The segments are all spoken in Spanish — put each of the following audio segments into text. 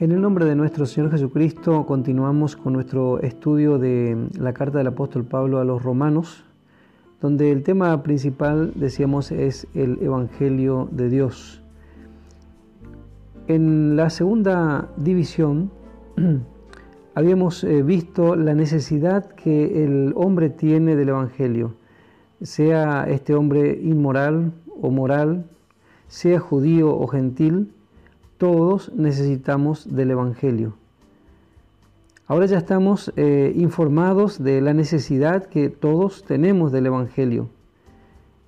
En el nombre de nuestro Señor Jesucristo continuamos con nuestro estudio de la carta del apóstol Pablo a los romanos, donde el tema principal, decíamos, es el Evangelio de Dios. En la segunda división habíamos eh, visto la necesidad que el hombre tiene del Evangelio, sea este hombre inmoral o moral, sea judío o gentil, todos necesitamos del Evangelio. Ahora ya estamos eh, informados de la necesidad que todos tenemos del Evangelio.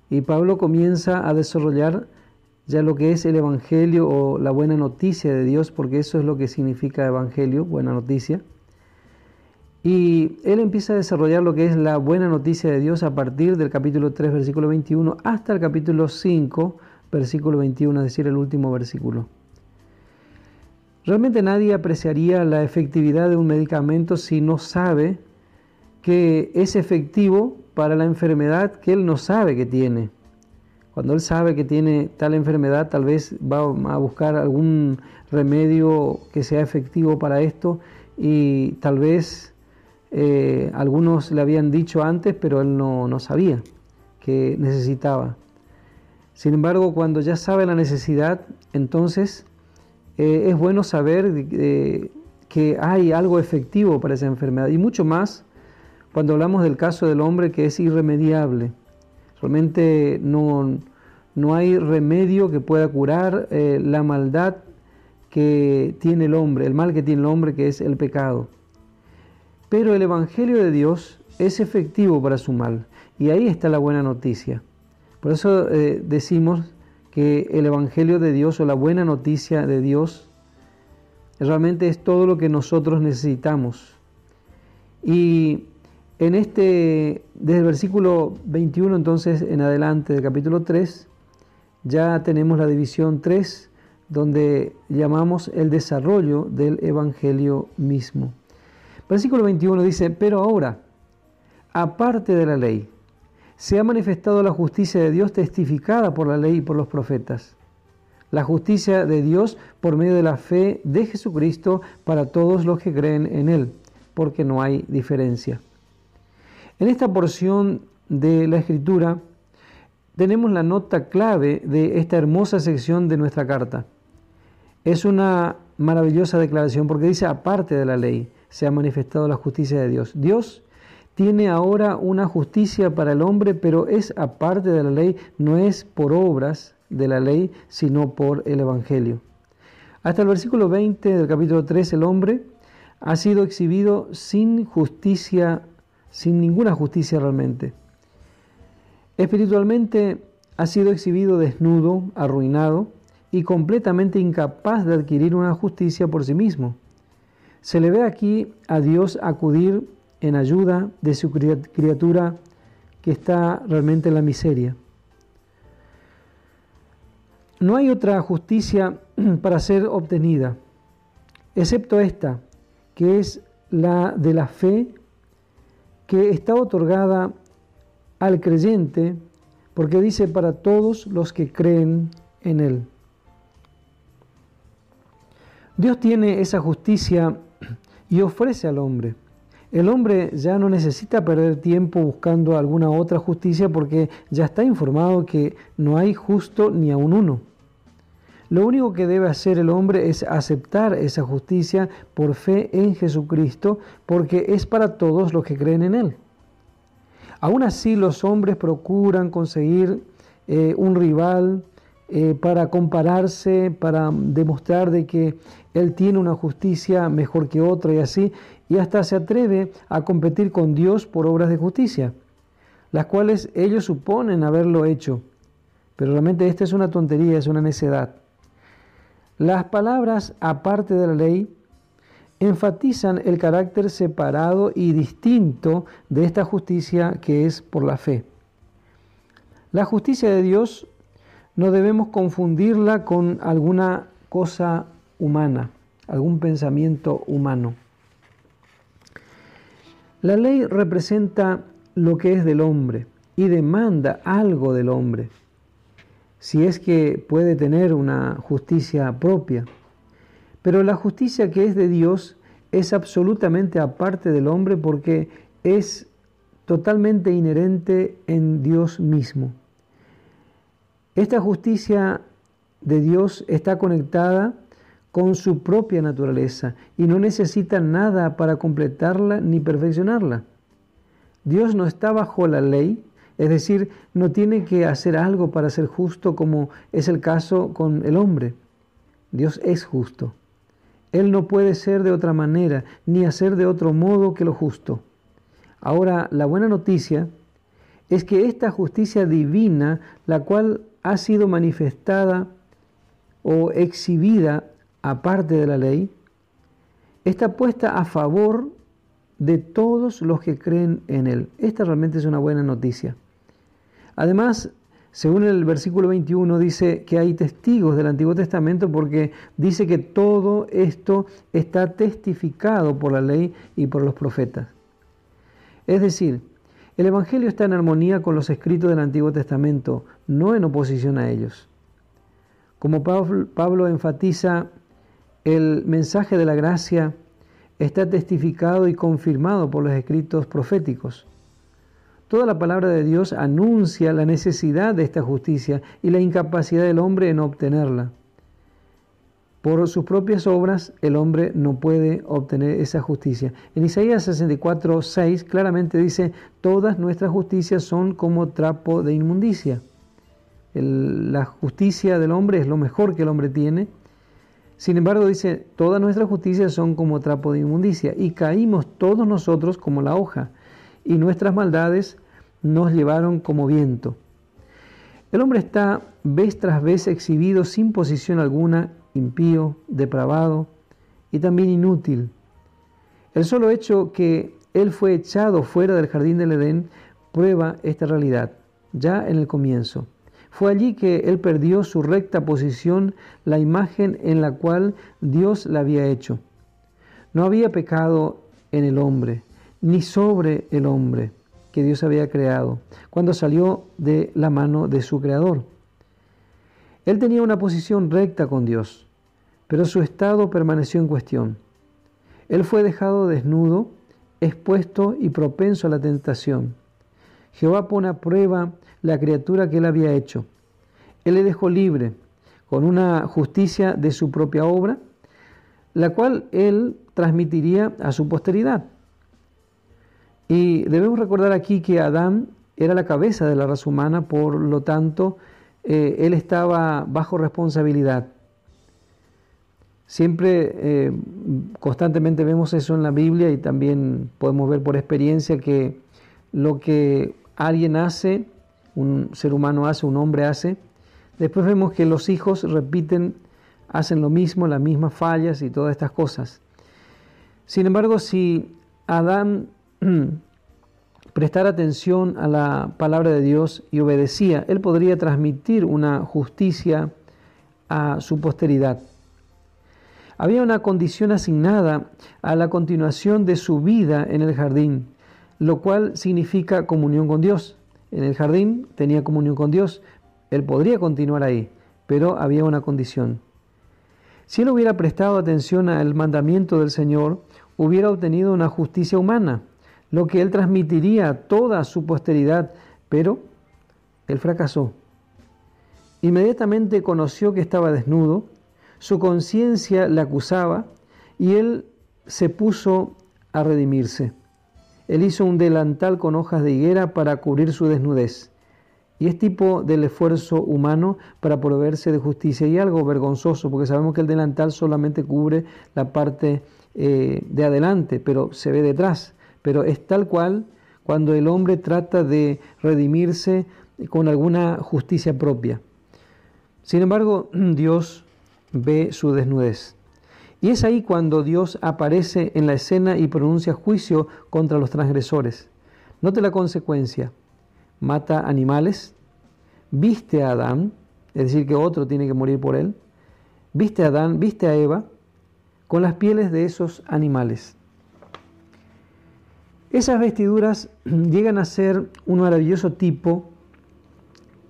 Y Pablo comienza a desarrollar ya lo que es el Evangelio o la buena noticia de Dios, porque eso es lo que significa Evangelio, buena noticia. Y él empieza a desarrollar lo que es la buena noticia de Dios a partir del capítulo 3, versículo 21, hasta el capítulo 5, versículo 21, es decir, el último versículo. Realmente nadie apreciaría la efectividad de un medicamento si no sabe que es efectivo para la enfermedad que él no sabe que tiene. Cuando él sabe que tiene tal enfermedad, tal vez va a buscar algún remedio que sea efectivo para esto y tal vez eh, algunos le habían dicho antes, pero él no, no sabía que necesitaba. Sin embargo, cuando ya sabe la necesidad, entonces eh, es bueno saber que hay algo efectivo para esa enfermedad y mucho más cuando hablamos del caso del hombre que es irremediable. Realmente no, no hay remedio que pueda curar eh, la maldad que tiene el hombre, el mal que tiene el hombre que es el pecado. Pero el Evangelio de Dios es efectivo para su mal y ahí está la buena noticia. Por eso eh, decimos que el Evangelio de Dios o la buena noticia de Dios realmente es todo lo que nosotros necesitamos. Y en este, desde el versículo 21 entonces en adelante del capítulo 3, ya tenemos la división 3, donde llamamos el desarrollo del Evangelio mismo. Versículo 21 dice, pero ahora, aparte de la ley, se ha manifestado la justicia de Dios testificada por la ley y por los profetas. La justicia de Dios por medio de la fe de Jesucristo para todos los que creen en Él, porque no hay diferencia. En esta porción de la Escritura tenemos la nota clave de esta hermosa sección de nuestra carta. Es una maravillosa declaración porque dice, aparte de la ley, se ha manifestado la justicia de Dios. Dios tiene ahora una justicia para el hombre, pero es aparte de la ley, no es por obras de la ley, sino por el Evangelio. Hasta el versículo 20 del capítulo 3, el hombre ha sido exhibido sin justicia, sin ninguna justicia realmente. Espiritualmente ha sido exhibido desnudo, arruinado y completamente incapaz de adquirir una justicia por sí mismo. Se le ve aquí a Dios acudir en ayuda de su criatura que está realmente en la miseria. No hay otra justicia para ser obtenida, excepto esta, que es la de la fe que está otorgada al creyente, porque dice para todos los que creen en Él. Dios tiene esa justicia y ofrece al hombre. El hombre ya no necesita perder tiempo buscando alguna otra justicia porque ya está informado que no hay justo ni aun uno. Lo único que debe hacer el hombre es aceptar esa justicia por fe en Jesucristo porque es para todos los que creen en Él. Aún así los hombres procuran conseguir eh, un rival eh, para compararse, para demostrar de que Él tiene una justicia mejor que otra y así, y hasta se atreve a competir con Dios por obras de justicia, las cuales ellos suponen haberlo hecho. Pero realmente esta es una tontería, es una necedad. Las palabras aparte de la ley enfatizan el carácter separado y distinto de esta justicia que es por la fe. La justicia de Dios no debemos confundirla con alguna cosa humana, algún pensamiento humano. La ley representa lo que es del hombre y demanda algo del hombre. si es que puede tener una justicia propia. Pero la justicia que es de Dios es absolutamente aparte del hombre porque es totalmente inherente en Dios mismo. Esta justicia de Dios está conectada con su propia naturaleza y no necesita nada para completarla ni perfeccionarla. Dios no está bajo la ley, es decir, no tiene que hacer algo para ser justo como es el caso con el hombre. Dios es justo. Él no puede ser de otra manera, ni hacer de otro modo que lo justo. Ahora, la buena noticia es que esta justicia divina, la cual ha sido manifestada o exhibida aparte de la ley, está puesta a favor de todos los que creen en Él. Esta realmente es una buena noticia. Además, según el versículo 21, dice que hay testigos del Antiguo Testamento porque dice que todo esto está testificado por la ley y por los profetas. Es decir, el Evangelio está en armonía con los escritos del Antiguo Testamento, no en oposición a ellos. Como Pablo, enfatiza, el mensaje de la gracia está testificado y confirmado por los escritos proféticos. Toda la palabra de Dios anuncia la necesidad de esta justicia y la incapacidad del hombre en obtenerla. Por sus propias obras el hombre no puede obtener esa justicia. En Isaías 64, 6 claramente dice, todas nuestras justicias son como trapo de inmundicia la justicia del hombre es lo mejor que el hombre tiene. Sin embargo, dice, todas nuestras justicias son como trapo de inmundicia y caímos todos nosotros como la hoja y nuestras maldades nos llevaron como viento. El hombre está vez tras vez exhibido sin posición alguna, impío, depravado y también inútil. El solo hecho que él fue echado fuera del jardín del Edén prueba esta realidad, ya en el comienzo. Fue allí que él perdió su recta posición, la imagen en la cual Dios la había hecho. No había pecado en el hombre, ni sobre el hombre que Dios había creado, cuando salió de la mano de su creador. Él tenía una posición recta con Dios, pero su estado permaneció en cuestión. Él fue dejado desnudo, expuesto y propenso a la tentación. Jehová pone a prueba la criatura que él había hecho. Él le dejó libre con una justicia de su propia obra, la cual él transmitiría a su posteridad. Y debemos recordar aquí que Adán era la cabeza de la raza humana, por lo tanto, eh, él estaba bajo responsabilidad. Siempre, eh, constantemente vemos eso en la Biblia y también podemos ver por experiencia que lo que alguien hace un ser humano hace, un hombre hace. Después vemos que los hijos repiten, hacen lo mismo, las mismas fallas y todas estas cosas. Sin embargo, si Adán prestara atención a la palabra de Dios y obedecía, él podría transmitir una justicia a su posteridad. Había una condición asignada a la continuación de su vida en el jardín, lo cual significa comunión con Dios en el jardín, tenía comunión con Dios, él podría continuar ahí, pero había una condición. Si él hubiera prestado atención al mandamiento del Señor, hubiera obtenido una justicia humana, lo que él transmitiría a toda su posteridad, pero él fracasó. Inmediatamente conoció que estaba desnudo, su conciencia le acusaba y él se puso a redimirse. Él hizo un delantal con hojas de higuera para cubrir su desnudez. Y es tipo del esfuerzo humano para proveerse de justicia. Y algo vergonzoso, porque sabemos que el delantal solamente cubre la parte eh, de adelante, pero se ve detrás. Pero es tal cual cuando el hombre trata de redimirse con alguna justicia propia. Sin embargo, Dios ve su desnudez. Y es ahí cuando Dios aparece en la escena y pronuncia juicio contra los transgresores. Note la consecuencia. Mata animales, viste a Adán, es decir, que otro tiene que morir por él, viste a Adán, viste a Eva, con las pieles de esos animales. Esas vestiduras llegan a ser un maravilloso tipo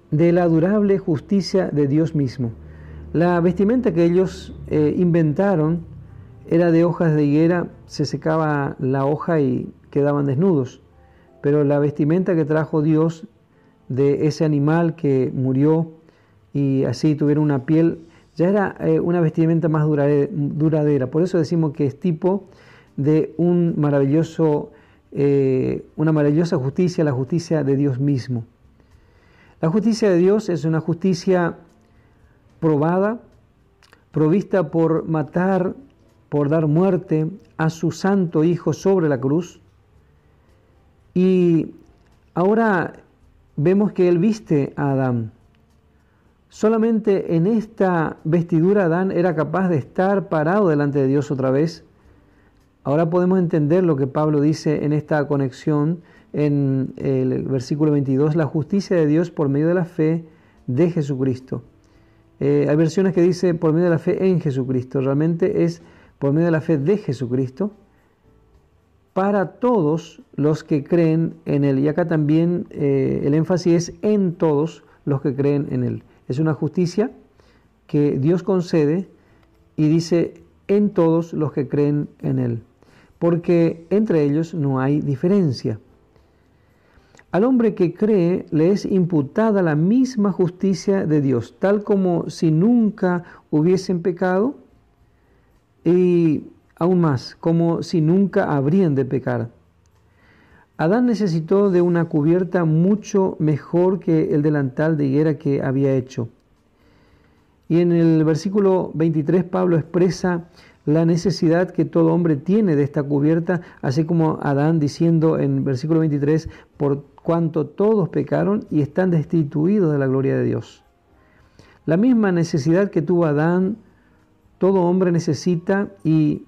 de la durable justicia de Dios mismo. La vestimenta que ellos eh, inventaron era de hojas de higuera, se secaba la hoja y quedaban desnudos. Pero la vestimenta que trajo Dios de ese animal que murió y así tuvieron una piel, ya era eh, una vestimenta más duradera. Por eso decimos que es tipo de un maravilloso, eh, una maravillosa justicia, la justicia de Dios mismo. La justicia de Dios es una justicia probada, provista por matar, por dar muerte a su santo Hijo sobre la cruz. Y ahora vemos que Él viste a Adán. Solamente en esta vestidura Adán era capaz de estar parado delante de Dios otra vez. Ahora podemos entender lo que Pablo dice en esta conexión en el versículo 22, la justicia de Dios por medio de la fe de Jesucristo. Eh, hay versiones que dice por medio de la fe en Jesucristo, realmente es por medio de la fe de Jesucristo para todos los que creen en Él. Y acá también eh, el énfasis es en todos los que creen en Él. Es una justicia que Dios concede y dice en todos los que creen en Él, porque entre ellos no hay diferencia. Al hombre que cree le es imputada la misma justicia de Dios, tal como si nunca hubiesen pecado y aún más, como si nunca habrían de pecar. Adán necesitó de una cubierta mucho mejor que el delantal de higuera que había hecho. Y en el versículo 23 Pablo expresa la necesidad que todo hombre tiene de esta cubierta, así como Adán diciendo en versículo 23, por cuanto todos pecaron y están destituidos de la gloria de Dios. La misma necesidad que tuvo Adán, todo hombre necesita y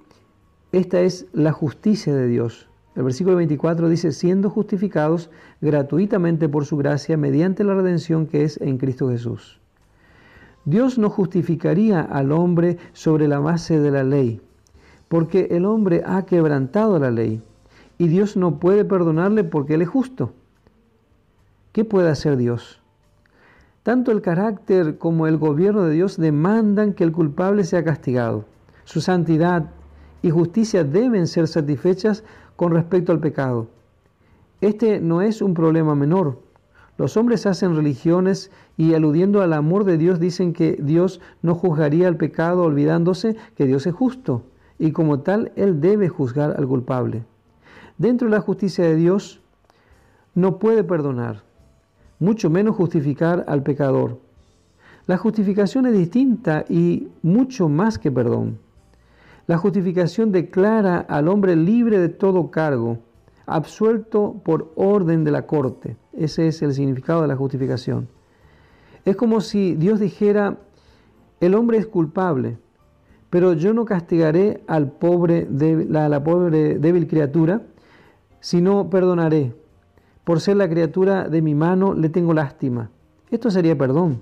esta es la justicia de Dios. El versículo 24 dice, siendo justificados gratuitamente por su gracia mediante la redención que es en Cristo Jesús. Dios no justificaría al hombre sobre la base de la ley, porque el hombre ha quebrantado la ley y Dios no puede perdonarle porque Él es justo. ¿Qué puede hacer Dios? Tanto el carácter como el gobierno de Dios demandan que el culpable sea castigado. Su santidad y justicia deben ser satisfechas con respecto al pecado. Este no es un problema menor. Los hombres hacen religiones y aludiendo al amor de Dios dicen que Dios no juzgaría el pecado olvidándose que Dios es justo y como tal Él debe juzgar al culpable. Dentro de la justicia de Dios no puede perdonar, mucho menos justificar al pecador. La justificación es distinta y mucho más que perdón. La justificación declara al hombre libre de todo cargo, absuelto por orden de la corte. Ese es el significado de la justificación. Es como si Dios dijera, el hombre es culpable, pero yo no castigaré al pobre, a la pobre débil criatura, sino perdonaré. Por ser la criatura de mi mano le tengo lástima. Esto sería perdón.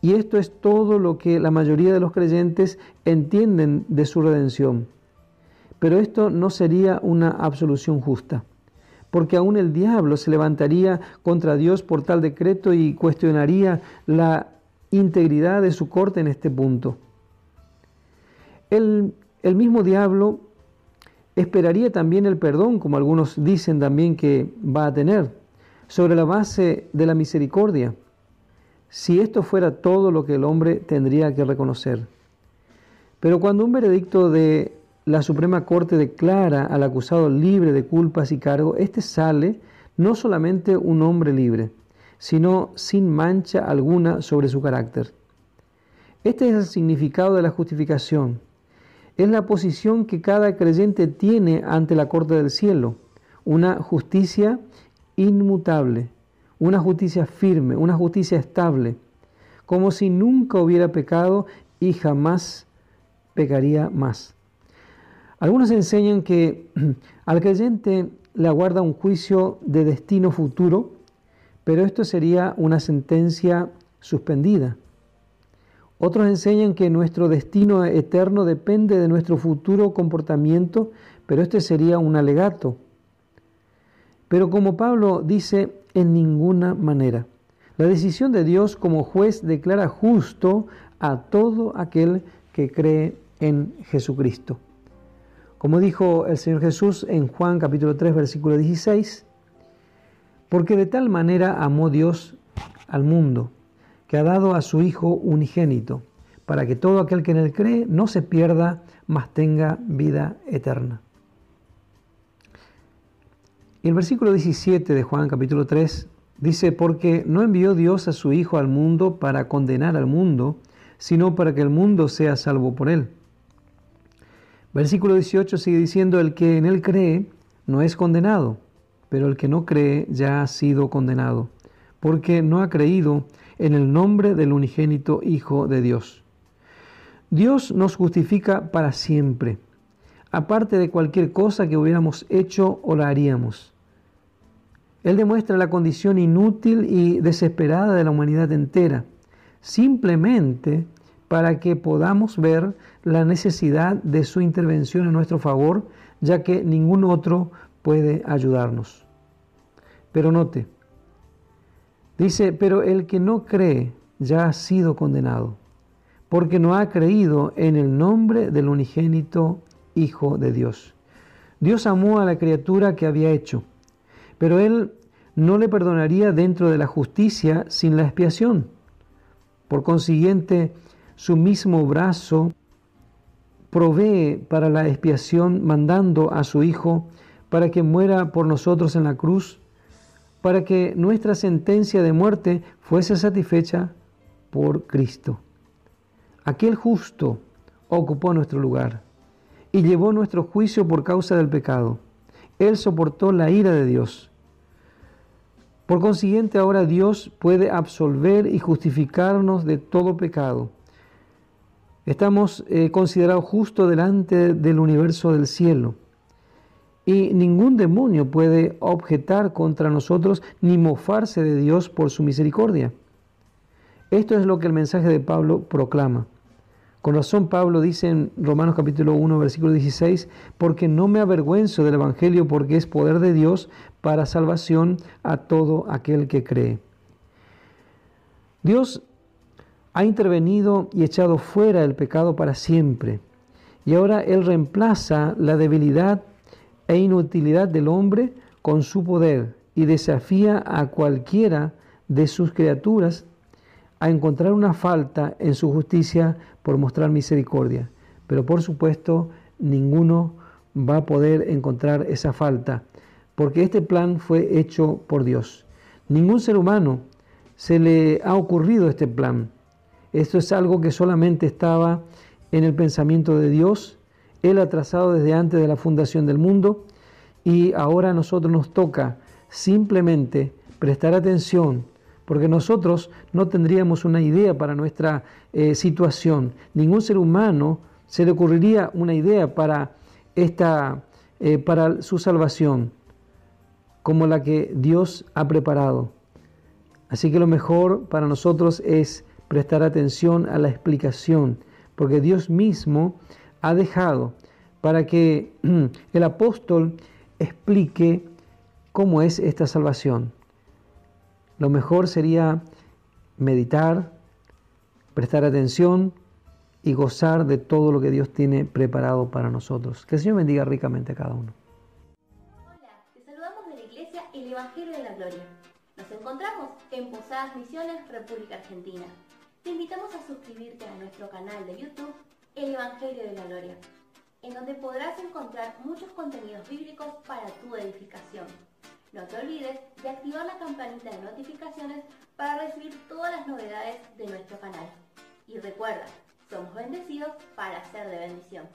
Y esto es todo lo que la mayoría de los creyentes entienden de su redención. Pero esto no sería una absolución justa, porque aún el diablo se levantaría contra Dios por tal decreto y cuestionaría la integridad de su corte en este punto. El, el mismo diablo esperaría también el perdón, como algunos dicen también que va a tener, sobre la base de la misericordia si esto fuera todo lo que el hombre tendría que reconocer. Pero cuando un veredicto de la Suprema Corte declara al acusado libre de culpas y cargos, éste sale no solamente un hombre libre, sino sin mancha alguna sobre su carácter. Este es el significado de la justificación. Es la posición que cada creyente tiene ante la Corte del Cielo, una justicia inmutable, una justicia firme, una justicia estable, como si nunca hubiera pecado y jamás pecaría más. Algunos enseñan que al creyente le aguarda un juicio de destino futuro, pero esto sería una sentencia suspendida. Otros enseñan que nuestro destino eterno depende de nuestro futuro comportamiento, pero este sería un alegato. Pero como Pablo dice, en ninguna manera. La decisión de Dios como juez declara justo a todo aquel que cree en Jesucristo. Como dijo el Señor Jesús en Juan capítulo 3 versículo 16, porque de tal manera amó Dios al mundo, que ha dado a su Hijo unigénito, para que todo aquel que en él cree no se pierda, mas tenga vida eterna. Y el versículo 17 de Juan capítulo 3 dice, porque no envió Dios a su Hijo al mundo para condenar al mundo, sino para que el mundo sea salvo por él. Versículo 18 sigue diciendo, el que en él cree no es condenado, pero el que no cree ya ha sido condenado, porque no ha creído en el nombre del unigénito Hijo de Dios. Dios nos justifica para siempre, aparte de cualquier cosa que hubiéramos hecho o la haríamos. Él demuestra la condición inútil y desesperada de la humanidad entera, simplemente para que podamos ver la necesidad de su intervención en nuestro favor, ya que ningún otro puede ayudarnos. Pero note, dice, pero el que no cree ya ha sido condenado, porque no ha creído en el nombre del unigénito Hijo de Dios. Dios amó a la criatura que había hecho, pero Él no le perdonaría dentro de la justicia sin la expiación. Por consiguiente, su mismo brazo provee para la expiación mandando a su Hijo para que muera por nosotros en la cruz, para que nuestra sentencia de muerte fuese satisfecha por Cristo. Aquel justo ocupó nuestro lugar y llevó nuestro juicio por causa del pecado. Él soportó la ira de Dios. Por consiguiente, ahora Dios puede absolver y justificarnos de todo pecado. Estamos eh, considerados justos delante del universo del cielo y ningún demonio puede objetar contra nosotros ni mofarse de Dios por su misericordia. Esto es lo que el mensaje de Pablo proclama. Con razón Pablo dice en Romanos capítulo 1 versículo 16, porque no me avergüenzo del Evangelio porque es poder de Dios para salvación a todo aquel que cree. Dios ha intervenido y echado fuera el pecado para siempre. Y ahora Él reemplaza la debilidad e inutilidad del hombre con su poder y desafía a cualquiera de sus criaturas a encontrar una falta en su justicia por mostrar misericordia. Pero por supuesto, ninguno va a poder encontrar esa falta, porque este plan fue hecho por Dios. Ningún ser humano se le ha ocurrido este plan. Esto es algo que solamente estaba en el pensamiento de Dios él ha trazado desde antes de la fundación del mundo y ahora a nosotros nos toca simplemente prestar atención, porque nosotros no tendríamos una idea para nuestra eh, situación. Ningún ser humano se le ocurriría una idea para, esta, eh, para su salvación, como la que Dios ha preparado. Así que lo mejor para nosotros es prestar atención a la explicación, porque Dios mismo ha dejado para que el apóstol explique cómo es esta salvación. Lo mejor sería meditar, prestar atención y gozar de todo lo que Dios tiene preparado para nosotros. Que el Señor bendiga ricamente a cada uno. Hola, te saludamos de la Iglesia El Evangelio de la Gloria. Nos encontramos en Posadas Misiones, República Argentina. Te invitamos a suscribirte a nuestro canal de YouTube el Evangelio de la Gloria, en donde podrás encontrar muchos contenidos bíblicos para tu edificación. No te olvides de activar la campanita de notificaciones para recibir todas las novedades de nuestro canal. Y recuerda, somos bendecidos para ser de bendición.